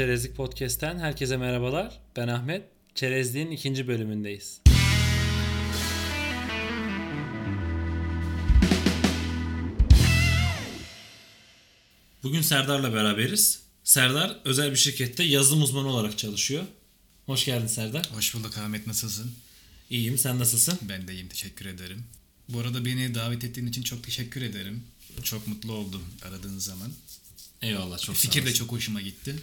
Çerezlik Podcast'ten herkese merhabalar. Ben Ahmet. Çerezliğin ikinci bölümündeyiz. Bugün Serdar'la beraberiz. Serdar özel bir şirkette yazılım uzmanı olarak çalışıyor. Hoş geldin Serdar. Hoş bulduk Ahmet nasılsın? İyiyim sen nasılsın? Ben de iyiyim teşekkür ederim. Bu arada beni davet ettiğin için çok teşekkür ederim. Çok mutlu oldum aradığın zaman. Eyvallah çok sağ Fikir de olasın. çok hoşuma gitti.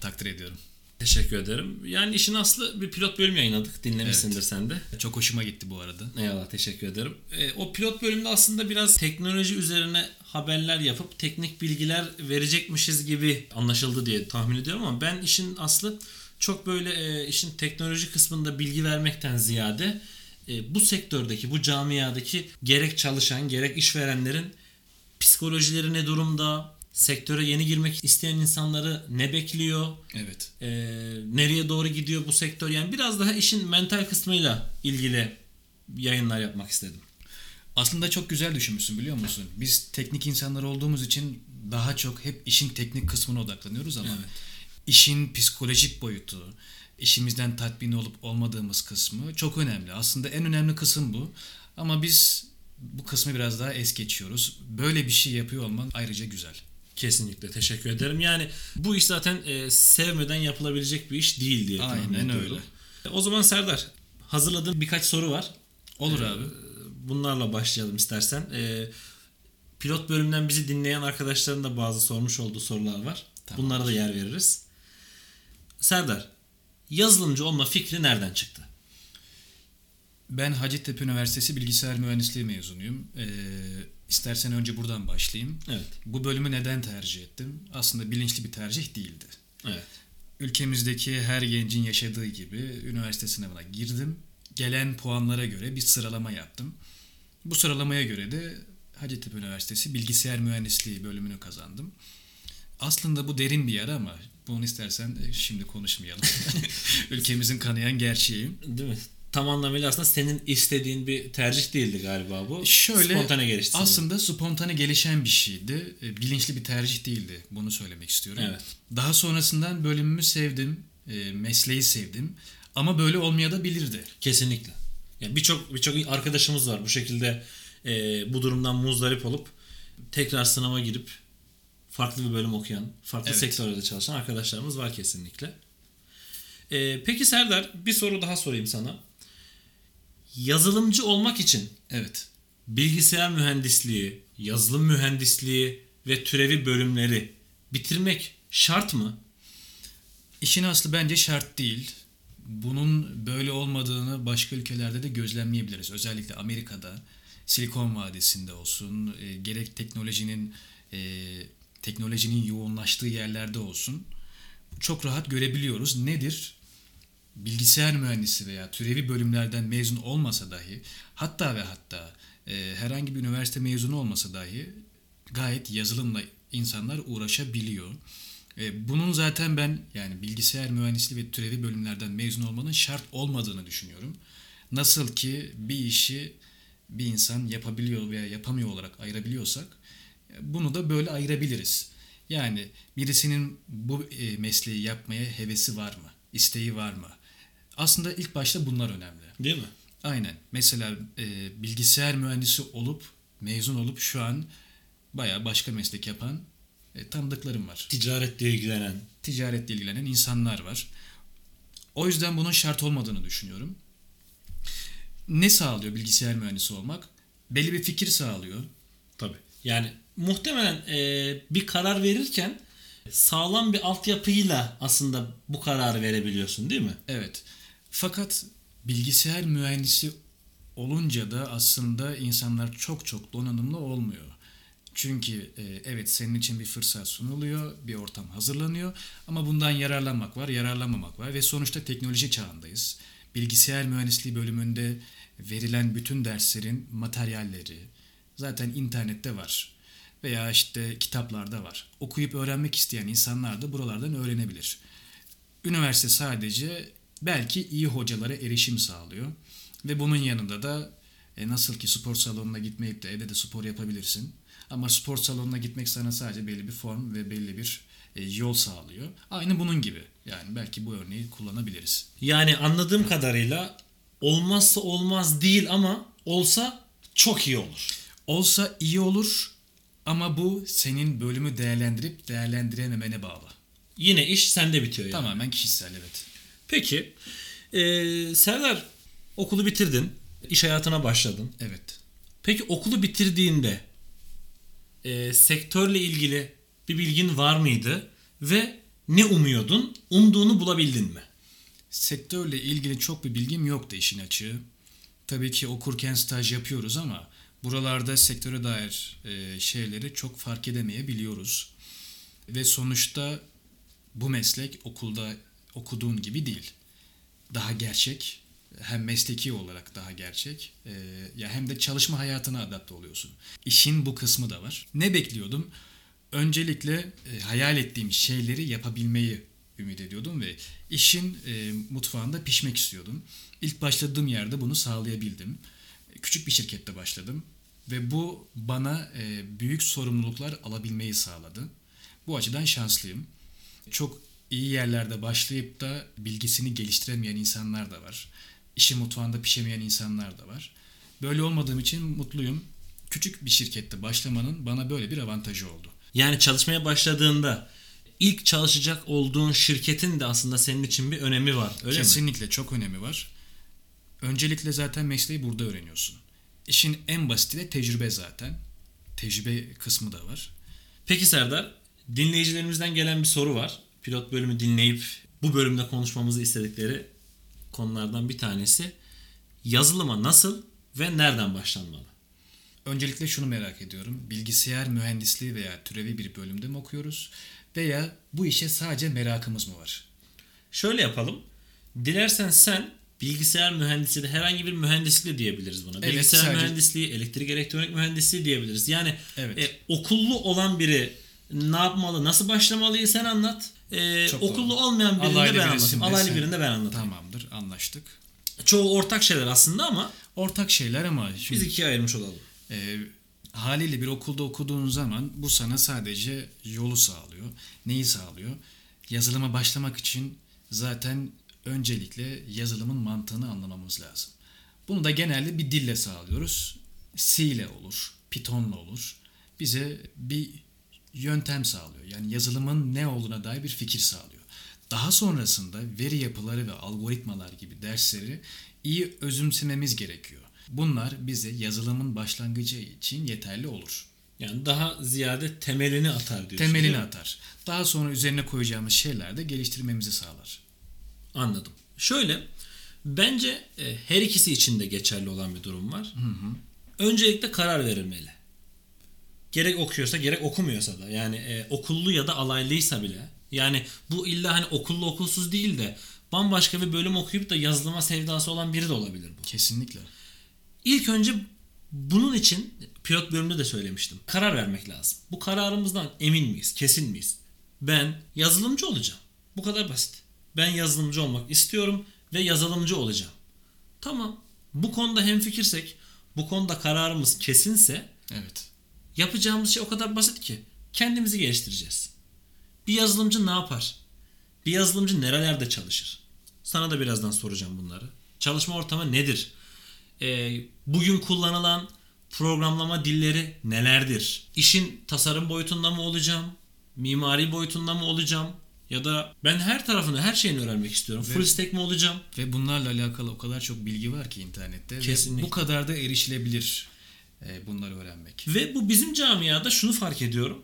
Takdir ediyorum. Teşekkür ederim. Yani işin aslı bir pilot bölüm yayınladık. Dinlemişsindir Evet. sen de. Çok hoşuma gitti bu arada. Eyvallah teşekkür ederim. E, o pilot bölümde aslında biraz teknoloji üzerine haberler yapıp teknik bilgiler verecekmişiz gibi anlaşıldı diye tahmin ediyorum ama ben işin aslı çok böyle e, işin teknoloji kısmında bilgi vermekten ziyade e, bu sektördeki, bu camiadaki gerek çalışan gerek işverenlerin psikolojileri ne durumda, sektöre yeni girmek isteyen insanları ne bekliyor, Evet. e, nereye doğru gidiyor bu sektör yani biraz daha işin mental kısmıyla ilgili yayınlar yapmak istedim. Aslında çok güzel düşünmüşsün biliyor musun? Biz teknik insanlar olduğumuz için daha çok hep işin teknik kısmına odaklanıyoruz ama Evet. işin psikolojik boyutu, işimizden tatmin olup olmadığımız kısmı çok önemli. Aslında en önemli kısım bu. Ama biz bu kısmı biraz daha es geçiyoruz. Böyle bir şey yapıyor olman ayrıca güzel. Kesinlikle teşekkür ederim. Yani bu iş zaten e, sevmeden yapılabilecek bir iş değil diye tahmin Aynen ediyorum. öyle. E, O zaman Serdar hazırladığım birkaç soru var. Olur E, abi. Bunlarla başlayalım istersen. E, pilot bölümden bizi dinleyen arkadaşların da bazı sormuş olduğu sorular var. Tamam. Bunlara da yer veririz. Serdar, yazılımcı olma fikri nereden çıktı? Ben Hacettepe Üniversitesi Bilgisayar Mühendisliği mezunuyum. Ee, istersen önce buradan başlayayım. Evet. Bu bölümü neden tercih ettim? Aslında bilinçli bir tercih değildi. Evet. Ülkemizdeki her gencin yaşadığı gibi üniversite sınavına girdim. Gelen puanlara göre bir sıralama yaptım. Bu sıralamaya göre de Hacettepe Üniversitesi Bilgisayar Mühendisliği bölümünü kazandım. Aslında bu derin bir yara ama bunu istersen e, şimdi konuşmayalım. Ülkemizin kanayan gerçeği. Değil mi? Tam anlamıyla aslında senin istediğin bir tercih değildi galiba bu. Şöyle Spontane gelişti. aslında spontane gelişen bir şeydi. E, Bilinçli bir tercih değildi. Bunu söylemek istiyorum. Evet. Daha sonrasından bölümümü sevdim. e, Mesleği sevdim. Ama böyle olmaya da bilirdi. Kesinlikle. Yani birçok birçok arkadaşımız var bu şekilde e, bu durumdan muzdarip olup tekrar sınava girip farklı bir bölüm okuyan, farklı Evet. sektörlerde çalışan arkadaşlarımız var kesinlikle. E, peki Serdar bir soru daha sorayım sana. Yazılımcı olmak için Evet. bilgisayar mühendisliği, yazılım mühendisliği ve türevi bölümleri bitirmek şart mı? İşin aslı bence şart değil. Bunun böyle olmadığını başka ülkelerde de gözlemleyebiliriz. Özellikle Amerika'da, Silikon Vadisi'nde olsun, e, gerek teknolojinin e, teknolojinin yoğunlaştığı yerlerde olsun. Çok rahat görebiliyoruz. Nedir? Bilgisayar mühendisi veya türevi bölümlerden mezun olmasa dahi, hatta ve hatta e, herhangi bir üniversite mezunu olmasa dahi gayet yazılımla insanlar uğraşabiliyor. E, bunun zaten ben yani bilgisayar mühendisliği ve türevi bölümlerden mezun olmanın şart olmadığını düşünüyorum. Nasıl ki bir işi bir insan yapabiliyor veya yapamıyor olarak ayırabiliyorsak e, bunu da böyle ayırabiliriz. Yani birisinin bu e, mesleği yapmaya hevesi var mı? İsteği var mı? Aslında ilk başta bunlar önemli. Değil mi? Aynen. Mesela e, bilgisayar mühendisi olup mezun olup şu an bayağı başka meslek yapan e, tanıdıklarım var. Ticaretle ilgilenen. Ticaretle ilgilenen insanlar var. O yüzden bunun şart olmadığını düşünüyorum. Ne sağlıyor bilgisayar mühendisi olmak? Belli bir fikir sağlıyor. Tabii. Yani muhtemelen e, bir karar verirken sağlam bir altyapıyla aslında bu kararı verebiliyorsun değil mi? Evet. Fakat bilgisayar mühendisi olunca da aslında insanlar çok çok donanımlı olmuyor. Çünkü e, evet senin için bir fırsat sunuluyor, bir ortam hazırlanıyor ama bundan yararlanmak var, yararlanmamak var ve sonuçta teknoloji çağındayız. Bilgisayar mühendisliği bölümünde verilen bütün derslerin materyalleri zaten internette var veya işte kitaplarda var. Okuyup öğrenmek isteyen insanlar da buralardan öğrenebilir. Üniversite sadece belki iyi hocalara erişim sağlıyor ve bunun yanında da e, nasıl ki spor salonuna gitmeyip de evde de spor yapabilirsin. Ama spor salonuna gitmek sana sadece belli bir form ve belli bir e, yol sağlıyor. Aynı bunun gibi. Yani belki bu örneği kullanabiliriz. Yani anladığım kadarıyla olmazsa olmaz değil ama olsa çok iyi olur. Olsa iyi olur ama bu senin bölümü değerlendirip değerlendirememene bağlı. Yine iş sende bitiyor yani. Tamamen kişisel evet. Peki ee, Serdar okulu bitirdin. iş hayatına başladın. Evet. Peki okulu bitirdiğinde e, sektörle ilgili bir bilgin var mıydı? Ve ne umuyordun? Umduğunu bulabildin mi? Sektörle ilgili çok bir bilgim yoktu işin açığı. Tabii ki okurken staj yapıyoruz ama buralarda sektöre dair e, şeyleri çok fark edemeyebiliyoruz. Ve sonuçta bu meslek okulda okuduğun gibi değil. Daha gerçek, hem mesleki olarak daha gerçek e, ya hem de çalışma hayatına adapte oluyorsun. İşin bu kısmı da var. Ne bekliyordum? Öncelikle e, hayal ettiğim şeyleri yapabilmeyi ümit ediyordum ve işin e, mutfağında pişmek istiyordum. İlk başladığım yerde bunu sağlayabildim. Küçük bir şirkette başladım ve bu bana e, büyük sorumluluklar alabilmeyi sağladı. Bu açıdan şanslıyım. Çok iyi yerlerde başlayıp da bilgisini geliştiremeyen insanlar da var. İşi mutfağında pişemeyen insanlar da var. Böyle olmadığım için mutluyum. Küçük bir şirkette başlamanın bana böyle bir avantajı oldu. Yani çalışmaya başladığında ilk çalışacak olduğun şirketin de aslında senin için bir önemi var. Öyle mi? Kesinlikle çok önemi var. Öncelikle zaten mesleği burada öğreniyorsun. İşin en basiti de tecrübe zaten. Tecrübe kısmı da var. Peki Serdar, dinleyicilerimizden gelen bir soru var. Pilot bölümü dinleyip bu bölümde konuşmamızı istedikleri konulardan bir tanesi. Yazılıma nasıl ve nereden başlanmalı? Öncelikle şunu merak ediyorum. Bilgisayar mühendisliği veya türevi bir bölümde mi okuyoruz? Veya bu işe sadece merakımız mı var? Şöyle yapalım. Dilersen sen bilgisayar mühendisliği de herhangi bir mühendislik de diyebiliriz buna. Evet, bilgisayar sadece- mühendisliği, elektrik elektronik mühendisliği diyebiliriz. Yani Evet. e, okullu olan biri ne yapmalı, nasıl başlamalıyı sen anlat. E, Çok okullu doğru. olmayan birinde Alaylı ben anlatayım. Alaylı birinde ben anlatayım. Tamamdır anlaştık. Çoğu ortak şeyler aslında ama Ortak şeyler ama şimdi biz ikiye ayırmış olalım. e, haliyle bir okulda okuduğun zaman bu sana sadece yolu sağlıyor. Neyi sağlıyor? Yazılıma başlamak için zaten öncelikle yazılımın mantığını anlamamız lazım. Bunu da genelde bir dille sağlıyoruz. C ile olur, Python'la olur. Bize bir yöntem sağlıyor. Yani yazılımın ne olduğuna dair bir fikir sağlıyor. Daha sonrasında veri yapıları ve algoritmalar gibi dersleri iyi özümsememiz gerekiyor. Bunlar bize yazılımın başlangıcı için yeterli olur. Yani daha ziyade temelini atar diyorsun. Temelini atar. Daha sonra üzerine koyacağımız şeyler de geliştirmemizi sağlar. Anladım. Şöyle bence e, her ikisi için de geçerli olan bir durum var. Öncelikle karar verilmeli. Gerek okuyorsa gerek okumuyorsa da yani e, okullu ya da alaylıysa bile yani bu illa hani okullu okulsuz değil de bambaşka bir bölüm okuyup da yazılıma sevdası olan biri de olabilir bu. Kesinlikle. İlk önce bunun için pilot bölümde de söylemiştim. Karar vermek lazım. Bu kararımızdan emin miyiz? Kesin miyiz? Ben yazılımcı olacağım. Bu kadar basit. Ben yazılımcı olmak istiyorum ve yazılımcı olacağım. Tamam. Bu konuda hemfikirsek, bu konuda kararımız kesinse Evet. Yapacağımız şey o kadar basit ki kendimizi geliştireceğiz. Bir yazılımcı ne yapar? Bir yazılımcı nerelerde çalışır? Sana da birazdan soracağım bunları. Çalışma ortamı nedir? Ee, bugün kullanılan programlama dilleri nelerdir? İşin tasarım boyutunda mı olacağım? Mimari boyutunda mı olacağım? Ya da ben her tarafını, her şeyini öğrenmek istiyorum. Ve- Full stack mi olacağım? Ve bunlarla alakalı o kadar çok bilgi var ki internette. Ve Kesinlikle. bu kadar da erişilebilir bunları öğrenmek. Ve bu bizim camiada şunu fark ediyorum.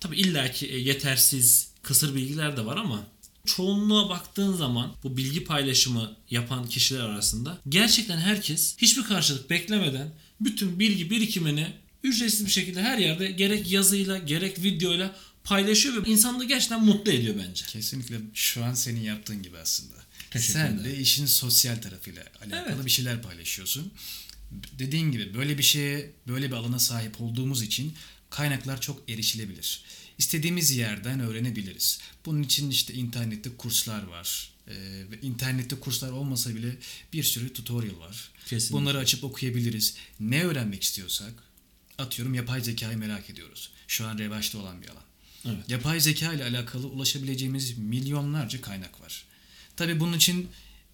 Tabii illaki e, yetersiz, kısır bilgiler de var ama çoğunluğa baktığın zaman bu bilgi paylaşımı yapan kişiler arasında gerçekten herkes hiçbir karşılık beklemeden bütün bilgi birikimini ücretsiz bir şekilde her yerde gerek yazıyla gerek videoyla paylaşıyor ve insanlığı gerçekten mutlu ediyor bence. Kesinlikle şu an senin yaptığın gibi aslında. Teşekkür Sen de işin sosyal tarafıyla alakalı Evet. bir şeyler paylaşıyorsun. Dediğin gibi böyle bir şeye, böyle bir alana sahip olduğumuz için kaynaklar çok erişilebilir. İstediğimiz yerden öğrenebiliriz. Bunun için işte internette kurslar var. Ee, ve internette kurslar olmasa bile bir sürü tutorial var. Kesinlikle. Bunları açıp okuyabiliriz. Ne öğrenmek istiyorsak, atıyorum yapay zekayı merak ediyoruz. Şu an revaçta olan bir alan. Evet. Yapay zeka ile alakalı ulaşabileceğimiz milyonlarca kaynak var. Tabii bunun için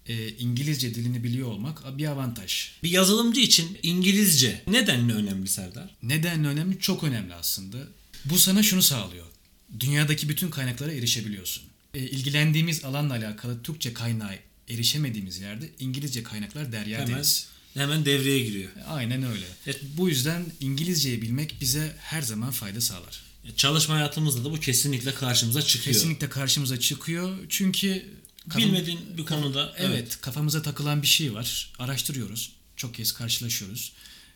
e, İngilizce dilini biliyor olmak bir avantaj. Bir yazılımcı için İngilizce nedenle önemli Serdar? Neden önemli? Çok önemli aslında. Bu sana şunu sağlıyor. Dünyadaki bütün kaynaklara erişebiliyorsun. E, ilgilendiğimiz alanla alakalı Türkçe kaynağı erişemediğimiz yerde İngilizce kaynaklar derya Hemen, deniz. hemen devreye giriyor. Aynen öyle. Evet. Bu yüzden İngilizceyi bilmek bize her zaman fayda sağlar. Çalışma hayatımızda da bu kesinlikle karşımıza çıkıyor. Kesinlikle karşımıza çıkıyor. Çünkü kafam- Bilmediğin bir konuda evet, kafamıza takılan bir şey var. Araştırıyoruz. Çok kez karşılaşıyoruz.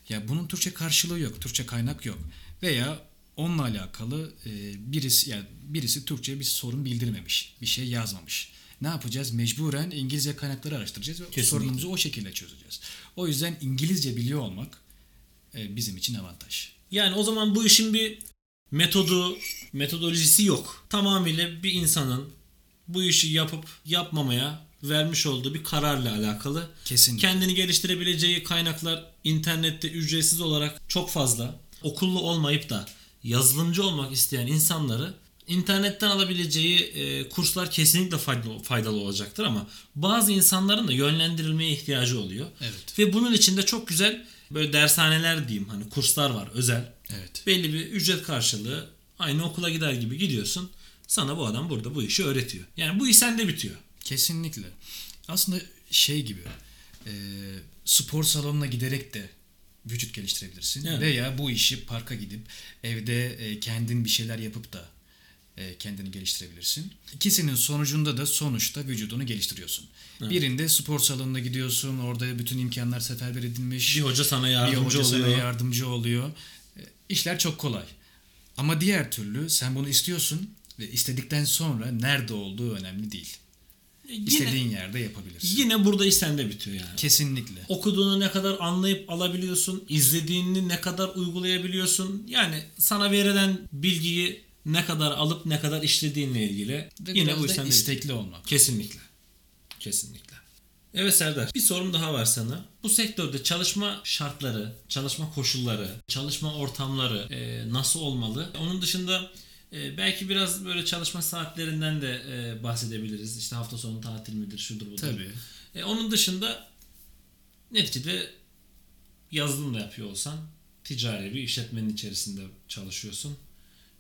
Ya bunun Türkçe karşılığı yok. Türkçe kaynak yok. Veya onunla alakalı e, birisi yani birisi Türkçe bir sorun bildirmemiş. Bir şey yazmamış. Ne yapacağız? Mecburen İngilizce kaynakları araştıracağız ve Kesinlikle. sorunumuzu o şekilde çözeceğiz. O yüzden İngilizce biliyor olmak e, bizim için avantaj. Yani o zaman bu işin bir metodu, metodolojisi yok. Tamamıyla bir insanın bu işi yapıp yapmamaya vermiş olduğu bir kararla alakalı. Kesinlikle. Kendini geliştirebileceği kaynaklar internette ücretsiz olarak çok fazla. Okullu olmayıp da yazılımcı olmak isteyen insanları internetten alabileceği e, kurslar kesinlikle faydalı, faydalı olacaktır ama bazı insanların da yönlendirilmeye ihtiyacı oluyor. Evet. Ve bunun içinde çok güzel böyle dershaneler diyeyim hani kurslar var özel. Evet. Belli bir ücret karşılığı aynı okula gider gibi gidiyorsun. Sana bu adam burada bu işi öğretiyor. Yani bu iş sende bitiyor. Kesinlikle. Aslında şey gibi e, spor salonuna giderek de vücut geliştirebilirsin. Evet. Veya bu işi parka gidip evde e, kendin bir şeyler yapıp da e, kendini geliştirebilirsin. İkisinin sonucunda da sonuçta vücudunu geliştiriyorsun. Birinde spor salonuna gidiyorsun. Orada bütün imkanlar seferber edilmiş. Bir hoca sana Bir yardımcı hoca sana oluyor. yardımcı oluyor. E, İşler çok kolay. Ama diğer türlü sen bunu istiyorsun istedikten sonra nerede olduğu önemli değil. Yine, İstediğin yerde yapabilirsin. yine burada iş sende bitiyor yani. Kesinlikle. Okuduğunu ne kadar anlayıp alabiliyorsun, izlediğini ne kadar uygulayabiliyorsun. Yani sana verilen bilgiyi ne kadar alıp ne kadar işlediğinle ilgili Ve yine bu sende bitiyor. istekli olmak. Kesinlikle. Kesinlikle. Evet Serdar, bir sorum daha var sana. Bu sektörde çalışma şartları, çalışma koşulları, çalışma ortamları e, nasıl olmalı? Onun dışında e, belki biraz böyle çalışma saatlerinden de e, bahsedebiliriz. İşte hafta sonu tatil midir, şudur budur. Tabii. E, onun dışında neticede yazılım da yapıyor olsan ticari bir işletmenin içerisinde çalışıyorsun.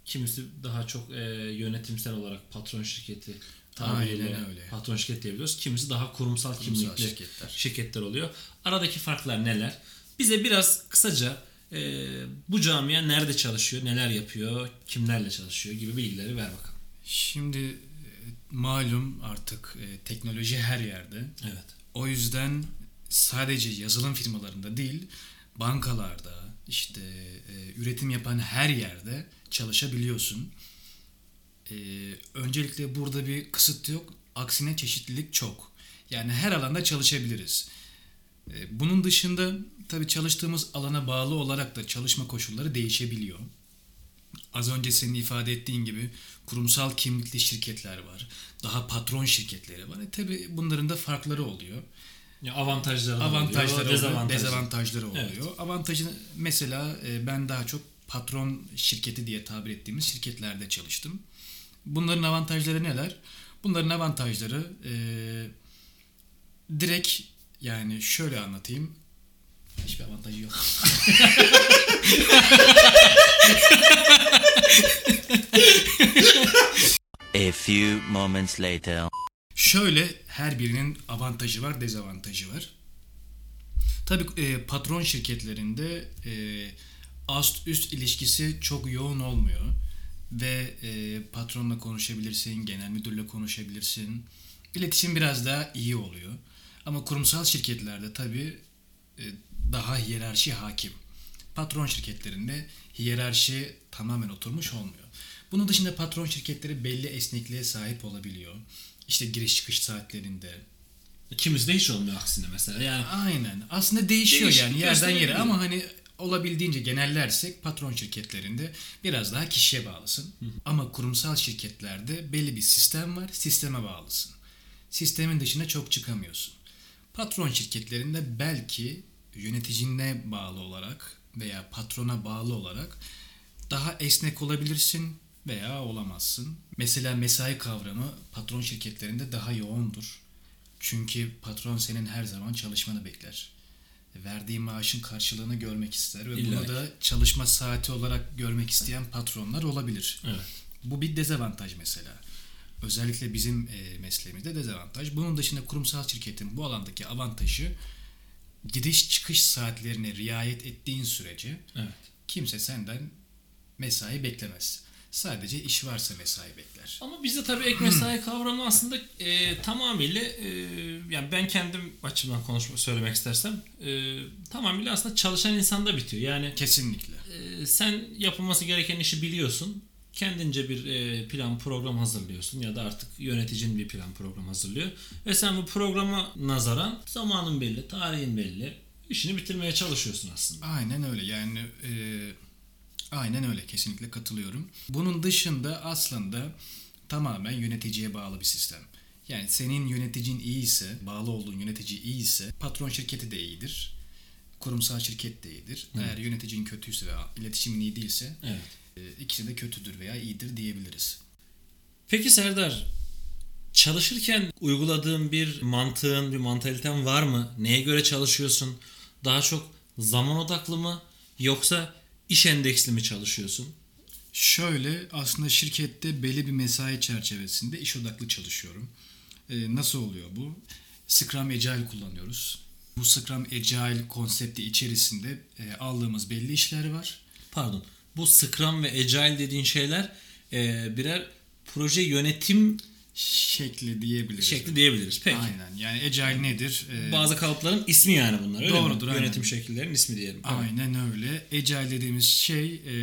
Kimisi daha çok e, yönetimsel olarak patron şirketi tabiriyle patron şirket diyebiliyoruz. Kimisi daha kurumsal, Kurumsal kimlikli şirketler. şirketler oluyor. Aradaki farklar neler? Bize biraz kısaca e, bu camia nerede çalışıyor, neler yapıyor, kimlerle çalışıyor gibi bilgileri ver bakalım. Şimdi e, malum artık e, teknoloji her yerde. Evet. O yüzden sadece yazılım firmalarında değil, bankalarda, işte e, üretim yapan her yerde çalışabiliyorsun. E, öncelikle burada bir kısıt yok. Aksine çeşitlilik çok. Yani her alanda çalışabiliriz. E, bunun dışında tabii çalıştığımız alana bağlı olarak da çalışma koşulları değişebiliyor. Az önce senin ifade ettiğin gibi kurumsal kimlikli şirketler var. Daha patron şirketleri var. E tabii bunların da farkları oluyor. Ya avantajları Avantajları oluyor, dezavantajları. dezavantajları oluyor. Evet. Avantajı mesela e, ben daha çok patron şirketi diye tabir ettiğimiz şirketlerde çalıştım. Bunların avantajları neler? Bunların avantajları e, direkt yani şöyle anlatayım. Hiçbir avantajı yok. A few moments later. Şöyle her birinin avantajı var, dezavantajı var. Tabii e, patron şirketlerinde e, ast üst ilişkisi çok yoğun olmuyor ve e, patronla konuşabilirsin, genel müdürle konuşabilirsin. İletişim biraz daha iyi oluyor. Ama kurumsal şirketlerde tabii e, daha hiyerarşi hakim. Patron şirketlerinde hiyerarşi tamamen oturmuş olmuyor. Bunun dışında patron şirketleri belli esnekliğe sahip olabiliyor. İşte giriş çıkış saatlerinde. Kimisi de hiç olmuyor aksine mesela. Yani Aynen. Aslında değişiyor Değişik yani yerden yere ama hani olabildiğince genellersek patron şirketlerinde biraz daha kişiye bağlısın. Ama kurumsal şirketlerde belli bir sistem var. Sisteme bağlısın. Sistemin dışına çok çıkamıyorsun. Patron şirketlerinde belki yöneticine bağlı olarak veya patrona bağlı olarak daha esnek olabilirsin. veya olamazsın. Mesela mesai kavramı patron şirketlerinde daha yoğundur. Çünkü patron senin her zaman çalışmanı bekler. Verdiği maaşın karşılığını görmek ister ve İlla bunu da çalışma saati olarak görmek isteyen patronlar olabilir. Evet. Bu bir dezavantaj mesela. Özellikle bizim e, mesleğimizde dezavantaj. Bunun dışında kurumsal şirketin bu alandaki avantajı gidiş çıkış saatlerine riayet ettiğin sürece Evet. kimse senden mesai beklemez. Sadece iş varsa mesai bekler. Ama bizde tabii ek mesai kavramı aslında e, tamamıyla e, yani ben kendim açımdan konuşma söylemek istersem e, tamamıyla aslında çalışan insanda bitiyor. Yani Kesinlikle. e, sen yapılması gereken işi biliyorsun. Kendince bir e, plan program hazırlıyorsun ya da artık yöneticin bir plan program hazırlıyor. Ve sen bu programa nazaran zamanın belli, tarihin belli. işini bitirmeye çalışıyorsun aslında. Aynen öyle. Yani e, aynen öyle. Kesinlikle katılıyorum. Bunun dışında aslında tamamen yöneticiye bağlı bir sistem. Yani senin yöneticin iyiyse, bağlı olduğun yönetici iyiyse patron şirketi de iyidir. Kurumsal şirket de iyidir. Eğer yöneticin kötüyse veya iletişimin iyi değilse Evet. E, ikisi de kötüdür veya iyidir diyebiliriz. Peki Serdar, çalışırken uyguladığın bir mantığın, bir mantaliten var mı? Neye göre çalışıyorsun? Daha çok zaman odaklı mı yoksa iş endeksli mi çalışıyorsun? Şöyle aslında şirkette belli bir mesai çerçevesinde iş odaklı çalışıyorum. Ee, nasıl oluyor bu? Scrum Agile kullanıyoruz. Bu Scrum Agile konsepti içerisinde e, aldığımız belli işler var. Pardon. Bu Scrum ve Agile dediğin şeyler e, birer proje yönetim Şekli diyebiliriz. şekli diyebiliriz. Peki. Aynen. Yani Agile nedir? Ee, Bazı kalıpların ismi yani bunlar öyle Doğrudur, mi? aynen. Yönetim şekillerinin ismi diyelim. Aynen öyle. Agile dediğimiz şey e,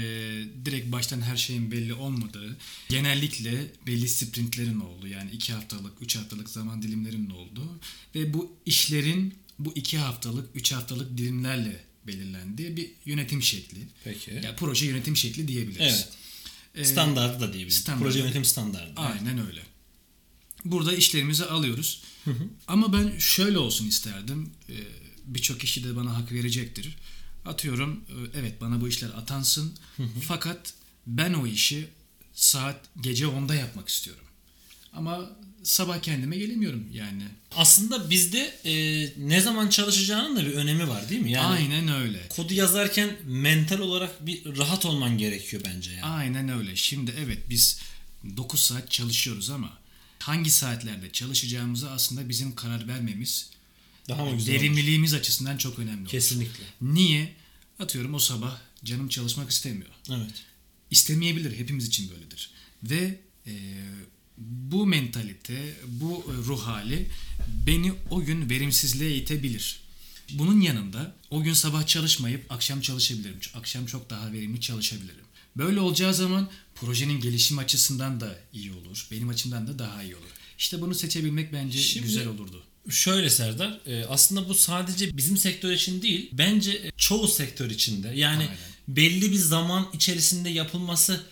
direkt baştan her şeyin belli olmadığı, genellikle belli sprintlerin olduğu yani iki haftalık, üç haftalık zaman dilimlerinin olduğu ve bu işlerin bu iki haftalık, üç haftalık dilimlerle belirlendiği bir yönetim şekli. Peki. Yani proje yönetim şekli diyebiliriz. Evet. Ee, Standardı da diyebiliriz. standart. Proje yönetim standardı. Aynen öyle. Burada işlerimizi alıyoruz. Ama ben şöyle olsun isterdim. Ee, Birçok kişi de bana hak verecektir. Atıyorum e, evet bana bu işler atansın. Fakat ben o işi saat gece 10'da yapmak istiyorum. Ama sabah kendime gelemiyorum yani. Aslında bizde e, ne zaman çalışacağının da bir önemi var değil mi? Yani Aynen öyle. kodu yazarken mental olarak bir rahat olman gerekiyor bence yani. Aynen öyle. Şimdi evet biz 9 saat çalışıyoruz ama hangi saatlerde çalışacağımızı aslında bizim karar vermemiz Daha mı güzel olur? verimliliğimiz açısından çok önemli. olur. Kesinlikle. Niye? Atıyorum o sabah canım çalışmak istemiyor. Evet. İstemeyebilir. Hepimiz için böyledir. Ve e, bu mentalite, bu e, ruh hali beni o gün verimsizliğe itebilir. Bunun yanında o gün sabah çalışmayıp akşam çalışabilirim. Akşam çok daha verimli çalışabilirim. Böyle olacağı zaman projenin gelişim açısından da iyi olur. Benim açımdan da daha iyi olur. İşte bunu seçebilmek bence Şimdi- güzel olurdu. Şöyle Serdar, e, aslında bu sadece bizim sektör için değil, bence e, çoğu sektör içinde. Yani Aynen. belli bir zaman içerisinde yapılması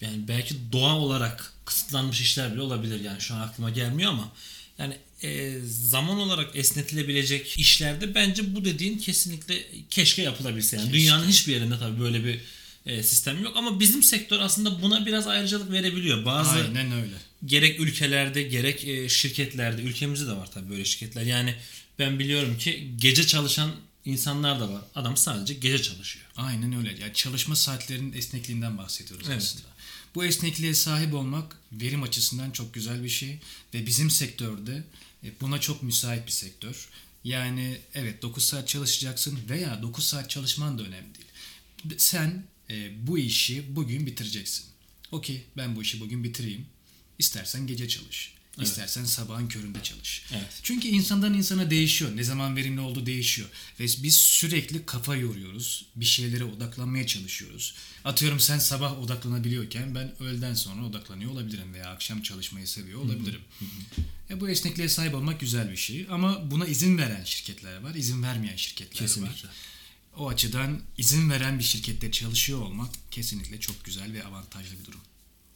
yani belki doğa olarak kısıtlanmış işler bile olabilir. Yani şu an aklıma gelmiyor ama yani e, zaman olarak esnetilebilecek işlerde bence bu dediğin kesinlikle keşke yapılabilse. Yani Keşke. dünyanın hiçbir yerinde tabii böyle bir e, sistem yok ama bizim sektör aslında buna biraz ayrıcalık verebiliyor. Bazı Aynen öyle. gerek ülkelerde gerek e, şirketlerde ülkemizde de var tabii böyle şirketler. Yani ben biliyorum ki gece çalışan insanlar da var. Adam sadece gece çalışıyor. Aynen öyle. Ya çalışma saatlerinin esnekliğinden bahsediyoruz Evet. aslında. Bu esnekliğe sahip olmak verim açısından çok güzel bir şey ve bizim sektörde e, buna çok müsait bir sektör. Yani evet 9 saat çalışacaksın veya 9 saat çalışman da önemli değil. Sen e, bu işi bugün bitireceksin. Okey ben bu işi bugün bitireyim. İstersen gece çalış. Evet. İstersen sabahın köründe çalış. Evet. Çünkü insandan insana değişiyor. Ne zaman verimli olduğu değişiyor. Ve biz sürekli kafa yoruyoruz. Bir şeylere odaklanmaya çalışıyoruz. Atıyorum sen sabah odaklanabiliyorken ben öğleden sonra odaklanıyor olabilirim veya akşam çalışmayı seviyor olabilirim. E bu esnekliğe sahip olmak güzel bir şey ama buna izin veren şirketler var, izin vermeyen şirketler Kesinlikle. var. O açıdan izin veren bir şirkette çalışıyor olmak kesinlikle çok güzel ve avantajlı bir durum.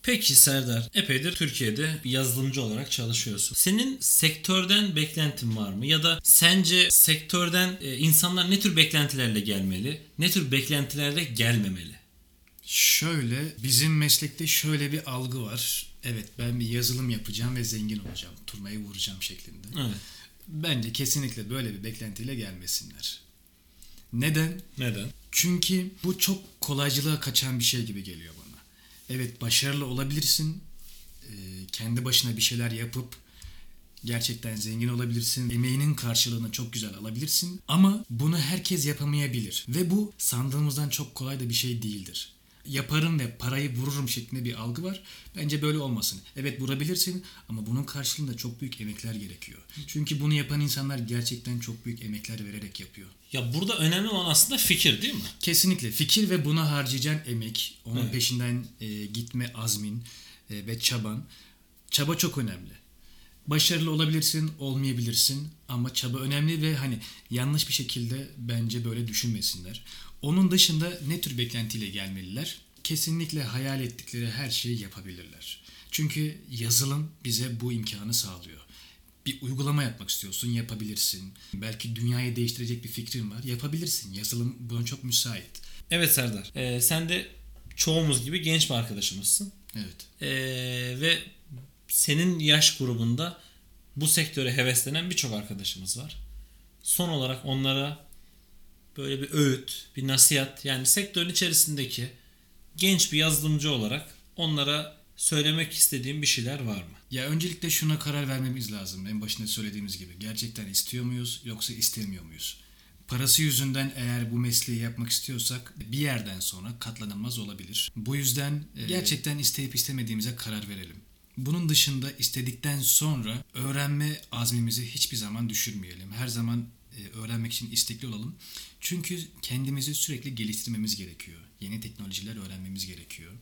Peki Serdar, epeydir Türkiye'de yazılımcı olarak çalışıyorsun. Senin sektörden beklentin var mı? Ya da sence sektörden e, insanlar ne tür beklentilerle gelmeli? Ne tür beklentilerle gelmemeli? Şöyle bizim meslekte şöyle bir algı var. Evet ben bir yazılım yapacağım ve zengin olacağım. Turnayı vuracağım şeklinde. Evet. Bence kesinlikle böyle bir beklentiyle gelmesinler. Neden? Neden? Çünkü bu çok kolaycılığa kaçan bir şey gibi geliyor. Evet başarılı olabilirsin. Ee, kendi başına bir şeyler yapıp gerçekten zengin olabilirsin. Emeğinin karşılığını çok güzel alabilirsin. Ama bunu herkes yapamayabilir. Ve bu sandığımızdan çok kolay da bir şey değildir. Yaparım ve parayı vururum şeklinde bir algı var. Bence böyle olmasın. Evet vurabilirsin ama bunun karşılığında çok büyük emekler gerekiyor. Çünkü bunu yapan insanlar gerçekten çok büyük emekler vererek yapıyor. Ya burada önemli olan aslında fikir değil mi? Kesinlikle fikir ve buna harcayacağın emek, onun Evet. peşinden e, gitme azmin e, ve çaban. Çaba çok önemli. Başarılı olabilirsin, olmayabilirsin ama çaba önemli ve hani yanlış bir şekilde bence böyle düşünmesinler. Onun dışında ne tür beklentiyle gelmeliler? Kesinlikle hayal ettikleri her şeyi yapabilirler. Çünkü yazılım bize bu imkanı sağlıyor. Bir uygulama yapmak istiyorsun, yapabilirsin. Belki dünyayı değiştirecek bir fikrin var, yapabilirsin. Yazılım buna çok müsait. Evet Serdar. Ee, sen de çoğumuz gibi genç bir arkadaşımızsın. Evet. Ee, ve senin yaş grubunda bu sektöre heveslenen birçok arkadaşımız var. Son olarak onlara böyle bir öğüt, bir nasihat yani sektörün içerisindeki genç bir yazılımcı olarak onlara söylemek istediğim bir şeyler var mı? Ya öncelikle şuna karar vermemiz lazım. En başında söylediğimiz gibi. Gerçekten istiyor muyuz yoksa istemiyor muyuz? Parası yüzünden eğer bu mesleği yapmak istiyorsak bir yerden sonra katlanılmaz olabilir. Bu yüzden e, gerçekten isteyip istemediğimize karar verelim. Bunun dışında istedikten sonra öğrenme azmimizi hiçbir zaman düşürmeyelim. Her zaman öğrenmek için istekli olalım. Çünkü kendimizi sürekli geliştirmemiz gerekiyor. Yeni teknolojiler öğrenmemiz gerekiyor.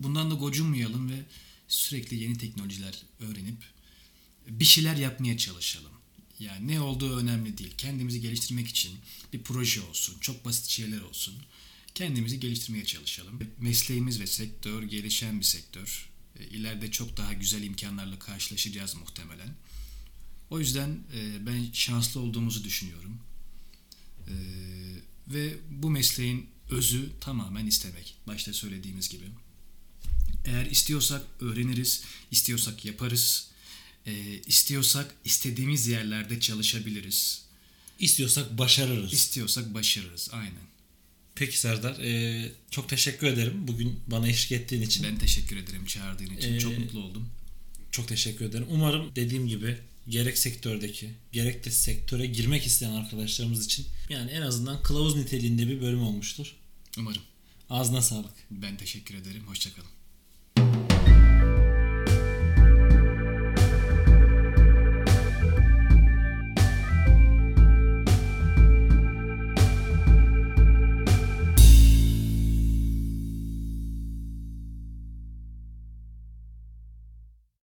Bundan da gocunmayalım ve sürekli yeni teknolojiler öğrenip bir şeyler yapmaya çalışalım. Yani ne olduğu önemli değil. Kendimizi geliştirmek için bir proje olsun, çok basit şeyler olsun. Kendimizi geliştirmeye çalışalım. Mesleğimiz ve sektör gelişen bir sektör. E, İleride çok daha güzel imkanlarla karşılaşacağız muhtemelen. O yüzden e, ben şanslı olduğumuzu düşünüyorum. E, Ve bu mesleğin özü tamamen istemek. Başta söylediğimiz gibi. Eğer istiyorsak öğreniriz, istiyorsak yaparız, e, istiyorsak istediğimiz yerlerde çalışabiliriz, İstiyorsak başarırız. istiyorsak başarırız. Aynen. Peki Serdar, çok teşekkür ederim bugün bana eşlik ettiğin için. Ben teşekkür ederim çağırdığın için. Ee, Çok mutlu oldum. Çok teşekkür ederim. Umarım dediğim gibi gerek sektördeki gerek de sektöre girmek isteyen arkadaşlarımız için yani en azından kılavuz niteliğinde bir bölüm olmuştur. Umarım. Ağzına sağlık. Ben teşekkür ederim. Hoşçakalın.